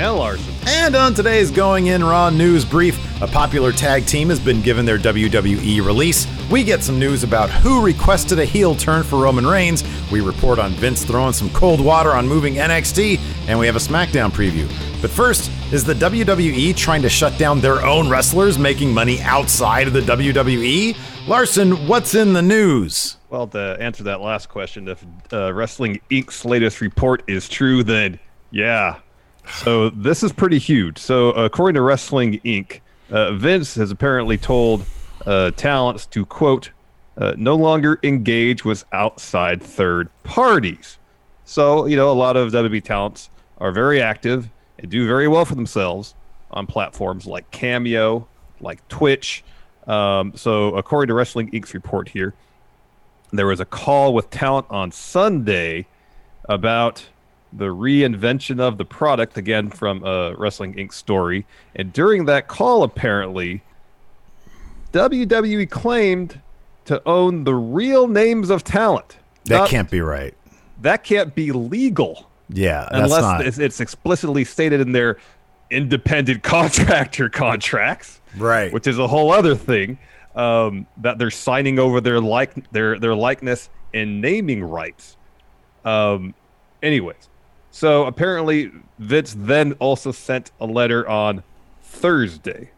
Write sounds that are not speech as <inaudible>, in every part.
And Larson. And on today's Going In Raw news brief, a popular tag team has been given their WWE release. We get some news about who requested a heel turn for Roman Reigns. We report on Vince throwing some cold water on moving NXT, and we have a SmackDown preview. But first, is the WWE trying to shut down their own wrestlers making money outside of the WWE? Larson, what's in the news? Well, to answer that last question, if uh, Wrestling Inc.'s latest report is true, then yeah, so this is pretty huge. So according to Wrestling Inc., uh, Vince has apparently told uh, talents to quote uh, no longer engage with outside third parties. So you know a lot of WWE talents are very active and do very well for themselves on platforms like Cameo, like Twitch. Um, so according to Wrestling Inc.'s report here, there was a call with talent on Sunday about the reinvention of the product again from a Wrestling Inc. story. And during that call, apparently, WWE claimed to own the real names of talent. That Not, can't be right. That can't be legal. Yeah, unless not... it's, it's explicitly stated in their independent <laughs> contractor contracts, right? Which is a whole other thing. Um, that they're signing over their like their their likeness and naming rights. Um, anyways, so apparently, Vince then also sent a letter on Thursday,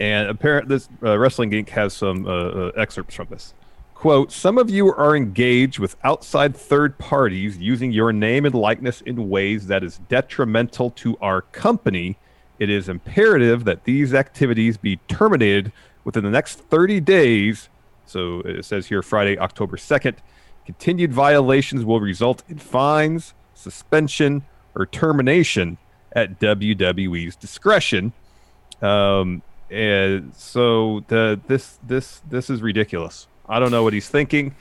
and apparently, this uh, Wrestling Inc. has some uh, uh, excerpts from this. Quote: Some of you are engaged with outside third parties using your name and likeness in ways that is detrimental to our company. It is imperative that these activities be terminated within the next 30 days. So it says here Friday, October 2nd. Continued violations will result in fines, suspension, or termination at WWE's discretion. Um, and so the this this this is ridiculous. I don't know what he's thinking.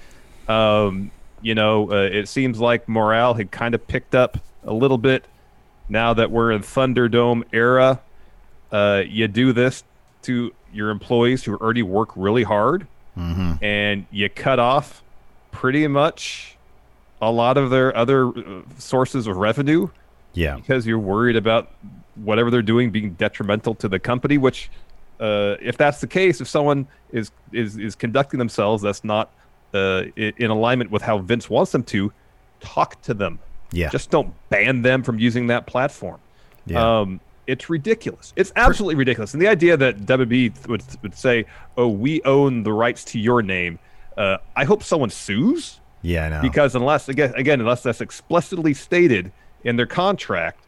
Um, you know, uh, it seems like morale had kind of picked up a little bit now that we're in Thunderdome era. Uh, you do this to your employees who already work really hard, mm-hmm. and you cut off pretty much a lot of their other uh, sources of revenue. Yeah. Because you're worried about whatever they're doing being detrimental to the company, which uh, if that's the case, if someone is is is conducting themselves that's not uh, in alignment with how Vince wants them to, talk to them. Yeah. Just don't ban them from using that platform. Yeah. Um, it's ridiculous. It's absolutely ridiculous. And the idea that WB would would say, "Oh, we own the rights to your name," uh, I hope someone sues yeah, I know. Because unless again, again, unless that's explicitly stated in their contract,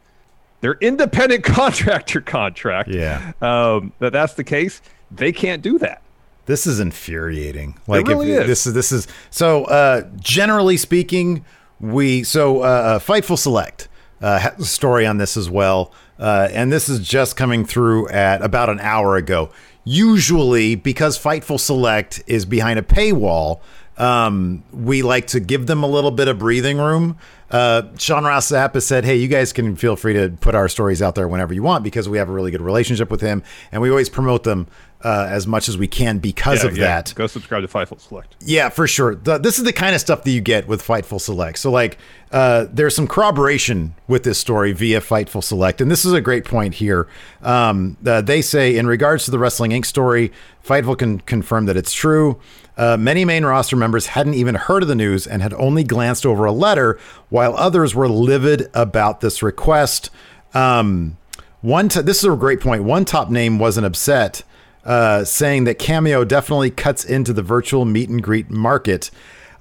their independent <laughs> contractor contract, yeah, um, that that's the case, they can't do that. This is infuriating. Like, it really if, is. this is this is so. Uh, generally speaking, we so uh, uh Fightful Select uh, has a story on this as well, uh, and this is just coming through at about an hour ago. Usually, because Fightful Select is behind a paywall um, we like to give them a little bit of breathing room. Uh, Sean Ross Sapp has said, "Hey, you guys can feel free to put our stories out there whenever you want because we have a really good relationship with him, and we always promote them uh, as much as we can because Yeah, of yeah. that. Go subscribe to Fightful Select. Yeah, for sure. The, this is the kind of stuff that you get with Fightful Select. So, like, uh, there's some corroboration with this story via Fightful Select, and this is a great point here. Um, uh, they say, in regards to the Wrestling Inc. story, Fightful can confirm that it's true. Uh, many main roster members hadn't even heard of the news and had only glanced over a letter, while others were livid about this request. Um, one, t- this is a great point. One top name wasn't upset uh, saying that Cameo definitely cuts into the virtual meet and greet market.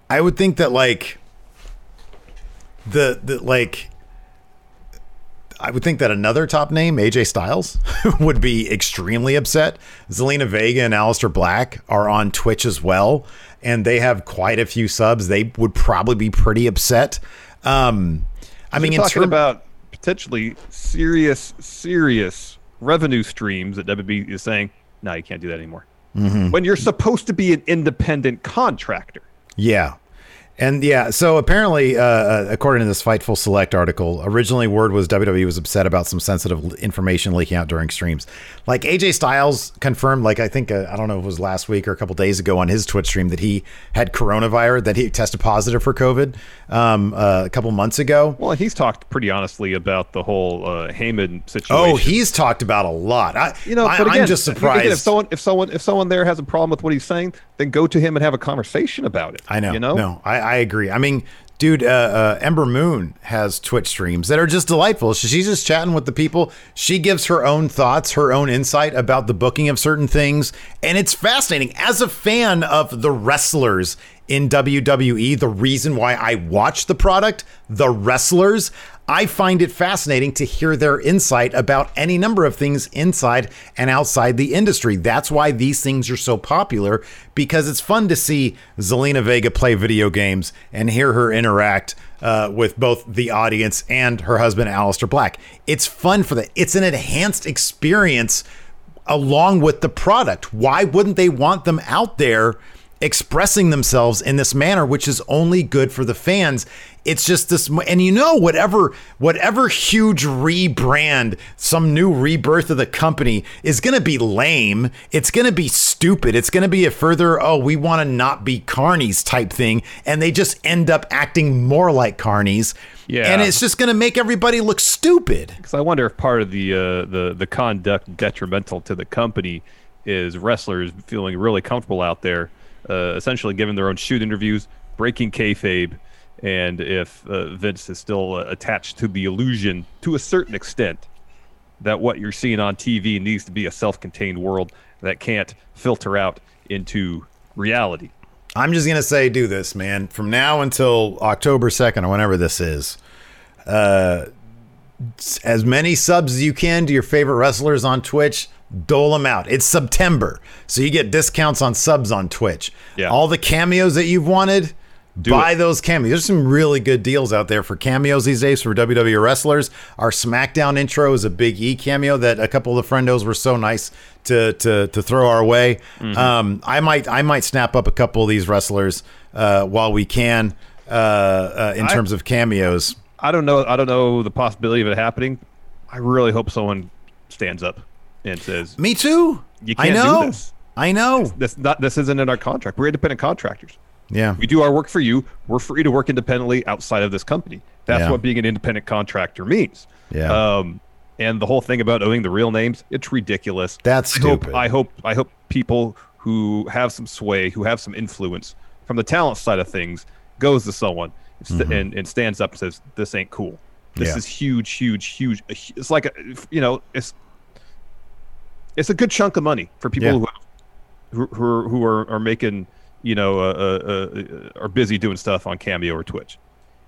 I would think that like the the like I would think that another top name, AJ Styles, <laughs> would be extremely upset. Zelina Vega and Aleister Black are on Twitch as well, and they have quite a few subs. They would probably be pretty upset. Um, I mean, in talking term- about potentially serious, serious revenue streams that WB is saying, no, you can't do that anymore. Mm-hmm. When you're supposed to be an independent contractor. Yeah. And yeah, so apparently, uh, uh, according to this Fightful Select article, originally word was WWE was upset about some sensitive information leaking out during streams. Like AJ Styles confirmed, like I think uh, I don't know if it was last week or a couple days ago on his Twitch stream that he had coronavirus, that he tested positive for COVID um, uh, a couple months ago. Well, he's talked pretty honestly about the whole uh, Heyman situation. Oh, he's talked about a lot. I, you know, I, but again, I'm just again, surprised. if someone, if someone, if someone there has a problem with what he's saying, then go to him and have a conversation about it. I know. You know, No, I, I agree. I mean, dude, uh, uh, Ember Moon has Twitch streams that are just delightful. She's just chatting with the people. She gives her own thoughts, her own insight about the booking of certain things, and it's fascinating. As a fan of the wrestlers in WWE, the reason why I watch the product, the wrestlers, I find it fascinating to hear their insight about any number of things inside and outside the industry. That's why these things are so popular because it's fun to see Zelina Vega play video games and hear her interact uh, with both the audience and her husband, Aleister Black. It's fun for that. It's an enhanced experience along with the product. Why wouldn't they want them out there expressing themselves in this manner, which is only good for the fans? It's just this, and you know, whatever, whatever huge rebrand, some new rebirth of the company is going to be lame. It's going to be stupid. It's going to be a further, oh, we want to not be carnies type thing, and they just end up acting more like carnies. Yeah. and it's just going to make everybody look stupid. Because I wonder if part of the uh, the the conduct detrimental to the company is wrestlers feeling really comfortable out there, uh, essentially giving their own shoot interviews, breaking kayfabe, and if uh, Vince is still uh, attached to the illusion to a certain extent that what you're seeing on TV needs to be a self-contained world that can't filter out into reality. I'm just gonna say, do this, man. From now until October second or whenever this is, uh, as many subs as you can to your favorite wrestlers on Twitch. Dole them out. It's September, so you get discounts on subs on Twitch. Yeah. All the cameos that you've wanted, Do buy it. those cameos. There's some really good deals out there for cameos these days for WWE wrestlers. Our SmackDown intro is a Big E cameo that a couple of the friendos were so nice to to to throw our way. Mm-hmm. Um, I might I might snap up a couple of these wrestlers uh, while we can uh, uh, in I- terms of cameos. I don't know. I don't know the possibility of it happening. I really hope someone stands up and says, Me too. You I can't do know. this. I know. "This not this isn't in our contract. We're independent contractors. Yeah. We do our work for you. We're free to work independently outside of this company. That's Yeah. what being an independent contractor means. Yeah. Um, and the whole thing about owning the real names, it's ridiculous. That's I hope. I hope. I hope people who have some sway, who have some influence from the talent side of things, goes to someone and, st- and, and stands up and says, "This ain't cool. This Mm-hmm. Yeah. is huge, huge, huge. It's like a, you know, it's it's a good chunk of money for people Yeah. who who who are, who are, are making you know uh, uh, uh, are busy doing stuff on Cameo or Twitch,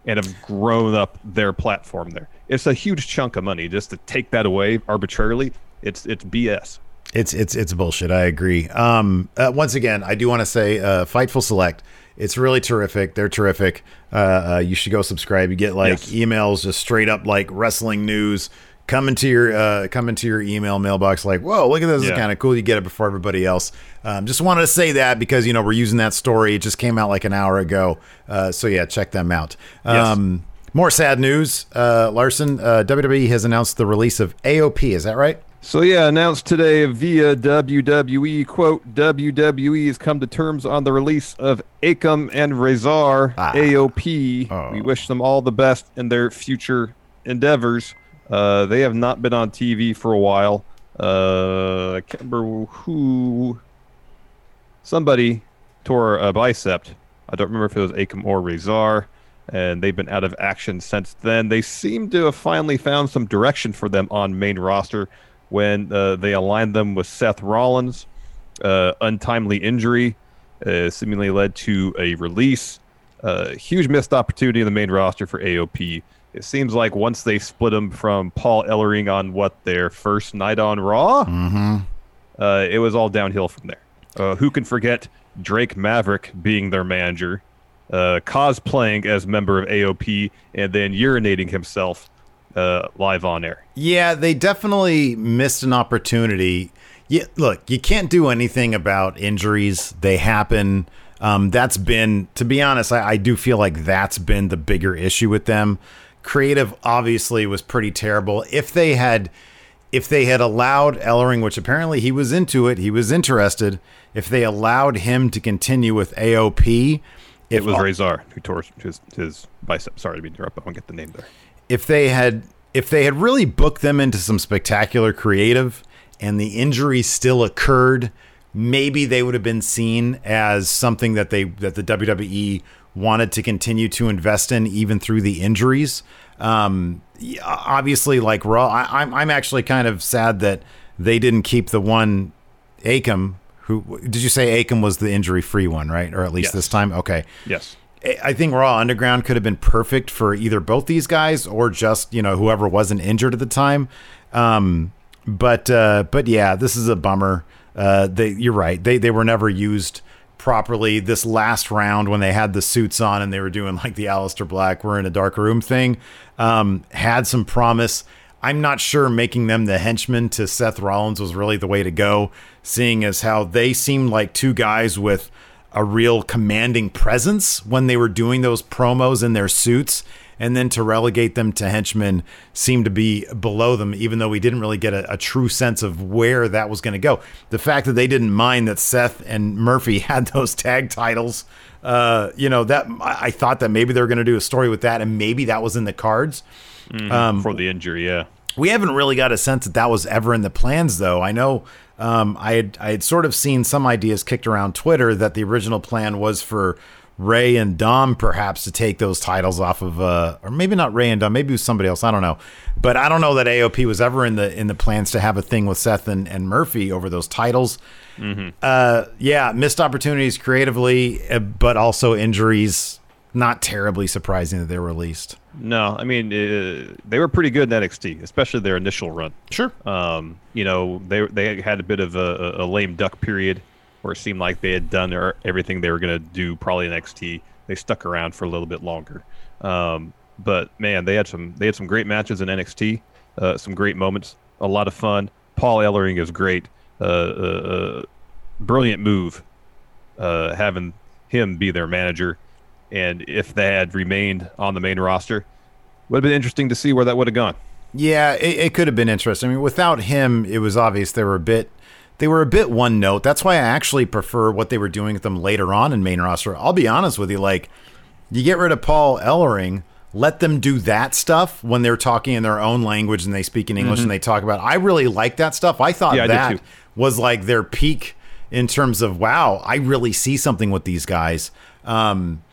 and have grown up their platform there. It's a huge chunk of money just to take that away arbitrarily. It's it's BS. It's it's it's bullshit. I agree. Um, uh, once again, I do want to say, uh, Fightful Select. It's really terrific. They're terrific. Uh, uh, you should go subscribe. You get like Yes. emails, just straight up like wrestling news coming to your uh, coming to your email mailbox. Like, whoa, look at this! This is kind of cool. You get it before everybody else. Um, just wanted to say that because you know we're using that story. It just came out like an hour ago. Uh, so yeah, check them out. Yes. Um, more sad news, uh, Larson. Uh, WWE has announced the release of AOP. Is that right? So yeah, announced today via WWE quote WWE has come to terms on the release of Akam and Rezar Ah. AOP. Oh. We wish them all the best in their future endeavors. Uh, they have not been on TV for a while. Uh, I can't remember who. Somebody tore a bicep. I don't remember if it was Akam or Rezar, and they've been out of action since then. They seem to have finally found some direction for them on main roster when uh, they aligned them with Seth Rollins. Uh, untimely injury uh, seemingly led to a release. Uh, huge missed opportunity in the main roster for AOP. It seems like once they split him from Paul Ellering on what their first night on Raw, uh, it was all downhill from there. Uh, who can forget Drake Maverick being their manager, uh, cosplaying as member of AOP, and then urinating himself uh, live on air? Yeah, they definitely missed an opportunity. Yeah, look, you can't do anything about injuries. They happen. Um, that's been, to be honest, I, I do feel like that's been the bigger issue with them. Creative obviously was pretty terrible. If they had, if they had allowed Ellering, which apparently he was into it, he was interested. If they allowed him to continue with AOP, if It was Rezar who tore his, his bicep. Sorry to interrupt, but I won't get the name there. if they had if they had really booked them into some spectacular creative and the injury still occurred maybe they would have been seen as something that they that the WWE wanted to continue to invest in even through the injuries um obviously like raw I, i'm i'm actually kind of sad that they didn't keep the one Akam who did you say Akam was the injury free one right or at least Yes. this time okay Yes. I think Raw Underground could have been perfect for either both these guys or just you know whoever wasn't injured at the time. Um, but uh, but yeah, this is a bummer. Uh, they, you're right. They they were never used properly. This last round when they had the suits on and they were doing like the Aleister Black "We're in a dark room" thing, um, had some promise. I'm not sure making them the henchmen to Seth Rollins was really the way to go, seeing as how they seemed like two guys with a real commanding presence when they were doing those promos in their suits. And then to relegate them to henchmen seemed to be below them, even though we didn't really get a, a true sense of where that was going to go. The fact that they didn't mind that Seth and Murphy <laughs> had those tag titles, uh, you know, that I I thought that maybe they were going to do a story with that, and maybe that was in the cards. Um, for the injury, yeah. We haven't really got a sense that that was ever in the plans, though. I know um, I had I had sort of seen some ideas kicked around Twitter that the original plan was for Ray and Dom perhaps to take those titles off of, uh, or maybe not Ray and Dom, maybe it was somebody else. I don't know, but I don't know that AOP was ever in the in the plans to have a thing with Seth and, and Murphy over those titles. Uh, yeah, missed opportunities creatively, uh, but also injuries. Not terribly surprising that they were released. No, I mean uh, they were pretty good in NXT, especially their initial run. Sure. Um, you know, they they had a bit of a, a lame duck period where it seemed like they had done their, everything they were going to do probably in NXT. They stuck around for a little bit longer. Um, but man, they had some they had some great matches in NXT, uh, some great moments, a lot of fun. Paul Ellering is great. Uh, uh, uh, brilliant move, uh, having him be their manager. And if they had remained on the main roster, would have been interesting to see where that would have gone. Yeah, it, it could have been interesting. I mean, without him, it was obvious they were a bit they were a bit one note. That's why I actually prefer what they were doing with them later on in main roster. I'll be honest with you, like you get rid of Paul Ellering, let them do that stuff when they're talking in their own language and they speak in English and they talk about. I really like that stuff. I thought Mm-hmm. Yeah, that too. was like their peak in terms of wow, I really see something with these guys. Um,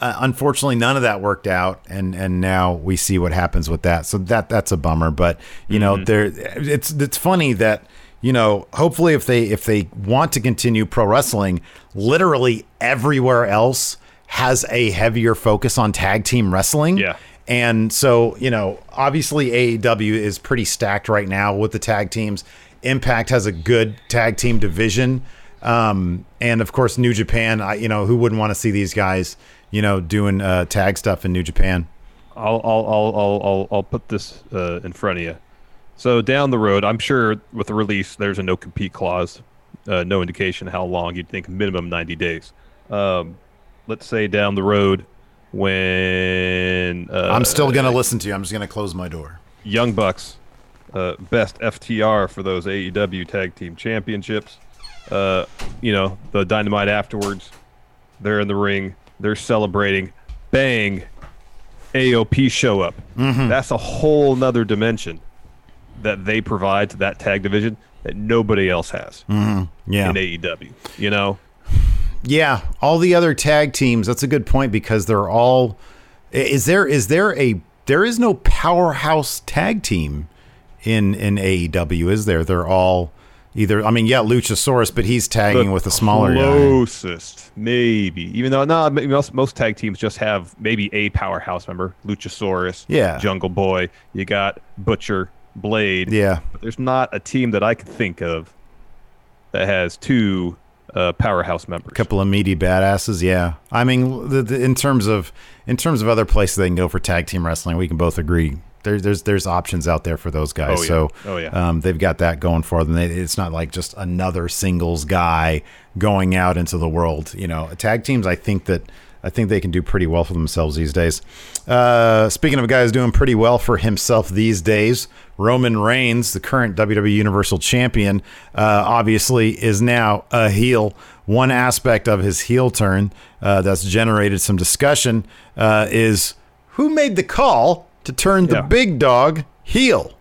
uh, unfortunately, none of that worked out, and and now we see what happens with that. So that that's a bummer. But you know, there it's it's funny that you know, hopefully, if they if they want to continue pro wrestling, literally everywhere else has a heavier focus on tag team wrestling. Yeah. And so, you know, obviously AEW is pretty stacked right now with the tag teams. Impact has a good tag team division. Um, and of course, New Japan, I, you know, who wouldn't want to see these guys, you know, doing uh, tag stuff in New Japan? I'll I'll I'll I'll I'll, put this uh, in front of you. So down the road, I'm sure with the release, there's a no compete clause, uh, no indication how long. You'd think minimum 90 days. Um, let's say down the road when uh, I'm still going to listen to you. I'm just going to close my door. Young Bucks uh, best FTR for those AEW Tag Team Championships. Uh, you know, the Dynamite afterwards, they're in the ring, they're celebrating. Bang, AOP show up. Mm-hmm. That's a whole nother dimension that they provide to that tag division that nobody else has Mm-hmm. Yeah. in AEW. You know, Yeah, all the other tag teams. That's a good point because they're all. Is there is there a there is no powerhouse tag team in in AEW? Is there? They're all either. I mean, yeah, Luchasaurus, but he's tagging the with a smaller guy. closest, maybe. Even though no, most most tag teams just have maybe a powerhouse member, Luchasaurus, Yeah. Jungle Boy. You got Butcher, Blade. Yeah, But there's not a team that I could think of that has two uh, powerhouse members. A couple of meaty badasses. Yeah, I mean, the, the, in terms of in terms of other places they can go for tag team wrestling, we can both agree. There, there's there's options out there for those guys. Oh, yeah. So Oh, yeah. um, they've got that going for them. They, it's not like just another singles guy going out into the world. You know, tag teams. I think that I think they can do pretty well for themselves these days. Uh, speaking of guys doing pretty well for himself these days, Roman Reigns, the current WWE Universal Champion, uh, obviously is now a heel. One aspect of his heel turn uh, that's generated some discussion uh, is who made the call to turn the Yeah. big dog heel.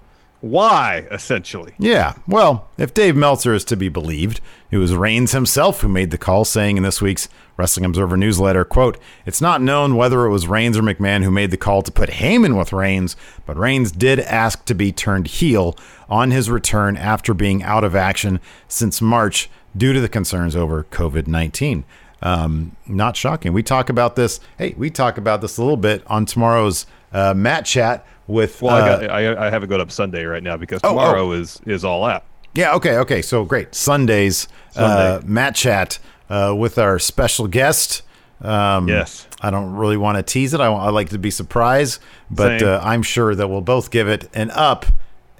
Why, essentially? Yeah, well, if Dave Meltzer is to be believed, it was Reigns himself who made the call, saying in this week's Wrestling Observer newsletter, quote, It's not known whether it was Reigns or McMahon who made the call to put Heyman with Reigns, but Reigns did ask to be turned heel on his return after being out of action since March due to the concerns over COVID 19. Um, not shocking. We talk about this. Hey, we talk about this a little bit on tomorrow's uh, Matt Chat with. Well, I, uh, got, I, I have it going up Sunday right now because Oh, oh. tomorrow is is all out. Yeah. Okay. Okay. So great. Sundays, uh, Sunday. Matt chat uh, with our special guest. Um, Yes. I don't really want to tease it. I, I like to be surprised, but uh, I'm sure that we'll both give it an up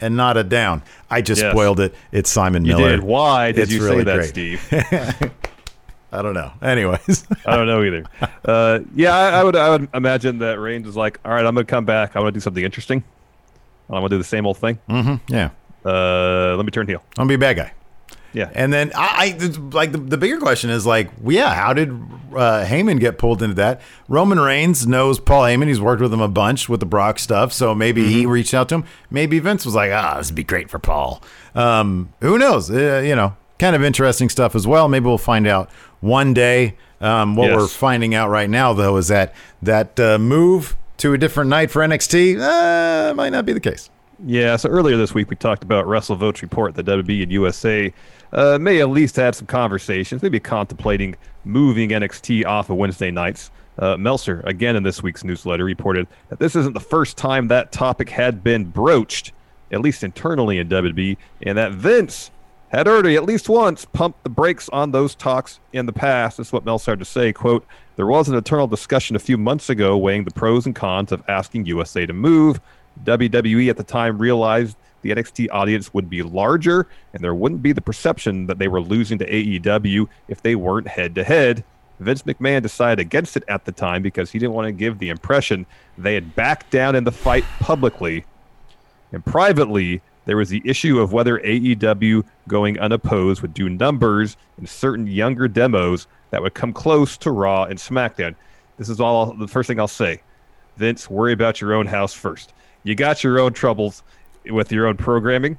and not a down. I just Yes. spoiled it. It's Simon You Miller. did. Why did It's you really say that, great. Steve? <laughs> I don't know. Anyways, I don't know either. <laughs> Uh, yeah, I, I would I would imagine that Reigns is like, all right, I'm gonna come back. I want to do something interesting. I want to do the same old thing. yeah, Uh, let me turn heel. I'm gonna be a bad guy. Yeah. And then I, I like the, the bigger question is like, yeah, how did uh, Heyman get pulled into that? Roman Reigns knows Paul Heyman. He's worked with him a bunch with the Brock stuff, so maybe he Mm-hmm. reached out to him. Maybe Vince was like, ah, this would be great for Paul. Um, who knows? Uh, you know, kind of interesting stuff as well. Maybe we'll find out one day. Um, what Yes. we're finding out right now, though, is that that uh, move to a different night for NXT uh, might not be the case. Yeah, so earlier this week we talked about Russell WrestleVote's report that WB and USA uh, may at least had some conversations, maybe contemplating moving NXT off of Wednesday nights. Uh, Meltzer, again in this week's newsletter, reported that this isn't the first time that topic had been broached, at least internally in WB, and that Vince had already at least once pumped the brakes on those talks in the past. This is what Meltzer had to say. Quote, there was an internal discussion a few months ago weighing the pros and cons of asking USA to move. WWE at the time realized the NXT audience would be larger and there wouldn't be the perception that they were losing to AEW if they weren't head to head. Vince McMahon decided against it at the time because he didn't want to give the impression they had backed down in the fight publicly. And privately, there was the issue of whether AEW going unopposed would do numbers in certain younger demos that would come close to Raw and SmackDown. This is all the first thing I'll say. Vince, worry about your own house first. You got your own troubles with your own programming.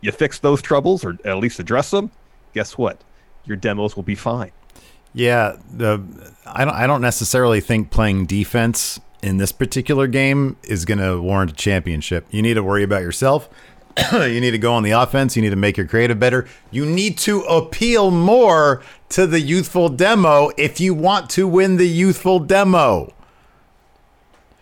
You fix those troubles or at least address them. Guess what? Your demos will be fine. Yeah, the I don't I don't necessarily think playing defense in this particular game is going to warrant a championship. You need to worry about yourself. <coughs> you need to go on the offense. You need to make your creative better. You need to appeal more to the youthful demo if you want to win the youthful demo.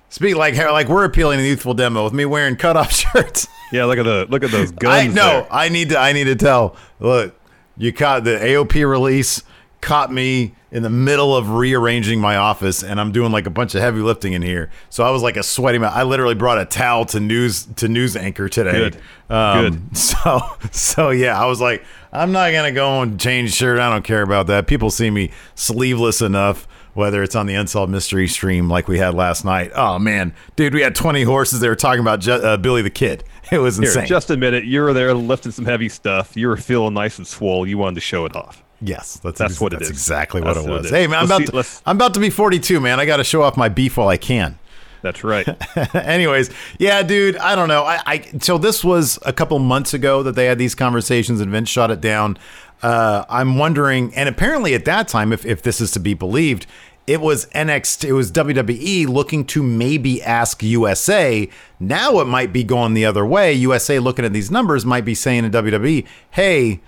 Speak like like we're appealing to the youthful demo with me wearing cutoff <laughs> shirts. Yeah, look at the look at those guns. I know. I need to. I need to tell. Look, you caught the AOP release. Caught me in the middle of rearranging my office, and I'm doing like a bunch of heavy lifting in here. So I was like a sweaty man. I literally brought a towel to news to news anchor today. Good. Um, Good. <laughs> So so yeah, I was like, I'm not gonna go and change shirt. I don't care about that. People see me sleeveless enough whether it's on the Unsolved Mystery stream like we had last night. Oh man, dude, we had 20 horses. They were talking about Ju- uh, Billy the Kid. <laughs> It was Here, insane. just admit it. You were there lifting some heavy stuff. You were feeling nice and swole. You wanted to show it off. Yes, that's That's ex- what it that's is. exactly That's what it what it was. is. hey man, I'm Let's about see- to, I'm about to be 42, man. I got to show off my beef while I can. That's right. <laughs> Anyways, yeah, dude, I don't know. I, I so this was a couple months ago that they had these conversations and Vince shot it down. Uh, I'm wondering, and apparently at that time, if if this is to be believed, it was NXT, it was WWE looking to maybe ask USA. Now it might be going the other way. USA looking at these numbers might be saying to WWE, hey,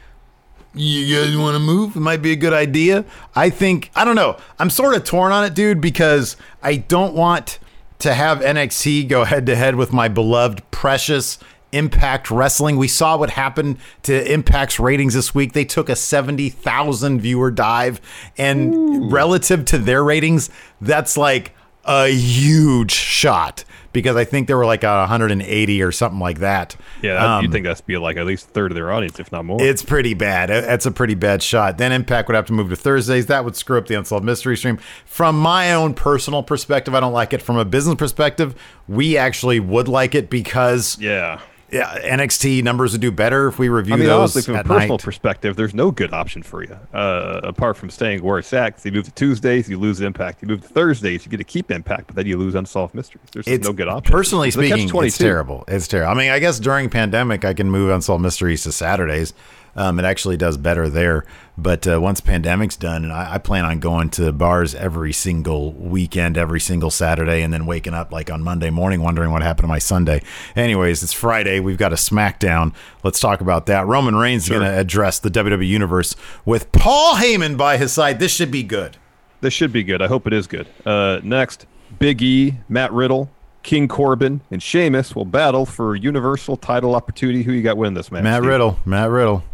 you guys want to move? It might be a good idea. I think I don't know. I'm sort of torn on it, dude, because I don't want to have NXT go <laughs> head to head with my beloved, precious Impact Wrestling. We saw what happened to Impact's ratings this week. They took a 70,000 viewer dive, and relative to their ratings, that's like a huge shot because I think there were like a 180 or something like that. Yeah, that- Um, you'd think that's be like at least a third of their audience, if not more. it's pretty bad. It's a pretty bad shot. Then Impact would have to move to Thursdays. That would screw up the Unsolved Mystery stream. From my own personal perspective, I don't like it. From a business perspective, we actually would like it because yeah. Yeah, NXT numbers would do better if we review I mean, those honestly, from a personal night. perspective, there's no good option for you uh, apart from staying where it's at. 'cause you move to Tuesdays, you lose Impact. You move to Thursdays, you get to keep Impact, but then you lose Unsolved Mysteries. There's It's no good option. Personally speaking, it's terrible. It's terrible. I mean, I guess during pandemic, I can move Unsolved Mysteries to Saturdays. Um, it actually does better there. But uh, once pandemic's done, and I, I plan on going to bars every single weekend, every single Saturday, and then waking up like on Monday morning wondering what happened to my Sunday. Anyways, it's Friday. We've got a SmackDown. Let's talk about that. Roman Reigns is going to address the WWE Universe with Paul Heyman by his side. This should be good. This should be good. I hope it is good. Uh, next, Big E, Matt Riddle, King Corbin, and Sheamus will battle for Universal title opportunity. Who you got winning this match? Matt Steve? Riddle. Matt Riddle.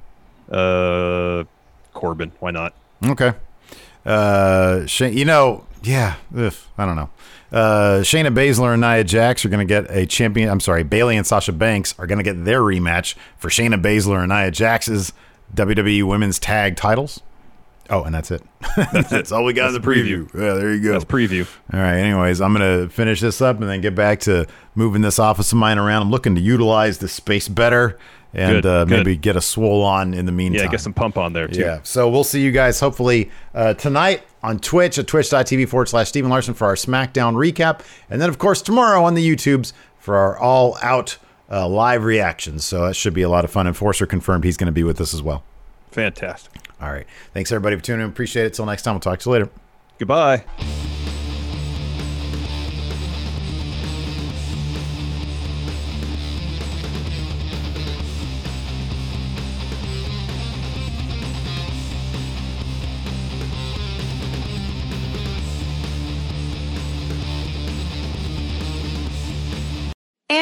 Uh, Corbin. Why not? Okay. Uh, Shane, you know, yeah, ugh, I don't know. Uh, Shayna Baszler and Nia Jax are going to get a champion. I'm sorry, Bayley and Sasha Banks are going to get their rematch for Shayna Baszler and Nia Jax's WWE Women's Tag titles. Oh, and that's it. <laughs> that's, <laughs> all we got in the preview. Yeah, there you go. That's preview. All right. Anyways, I'm going to finish this up and then get back to moving this office of mine around. I'm looking to utilize the space better and Good, uh, good. maybe get a swole on in the meantime. Yeah, get some pump on there too. Yeah. So we'll see you guys hopefully uh, tonight on Twitch at twitch.tv forward slash Steve and Larson for our SmackDown recap. And then, of course, tomorrow on the YouTubes for our all out uh, live reactions. So that should be a lot of fun. Enforcer confirmed he's going to be with us as well. Fantastic. All right. Thanks, everybody, for tuning in. Appreciate it. Till next time. We'll talk to you later. Goodbye.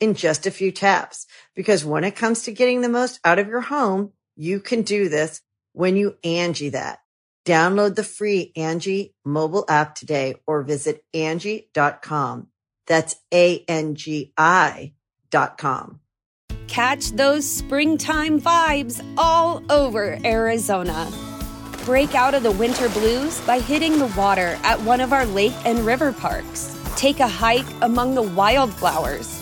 in just a few taps. Because when it comes to getting the most out of your home, you can do this when you Angie that. Download the free Angie mobile app today or visit Angie.com. That's A-N-G-I dot com. Catch those springtime vibes all over Arizona. Break out of the winter blues by hitting the water at one of our lake and river parks. Take a hike among the wildflowers.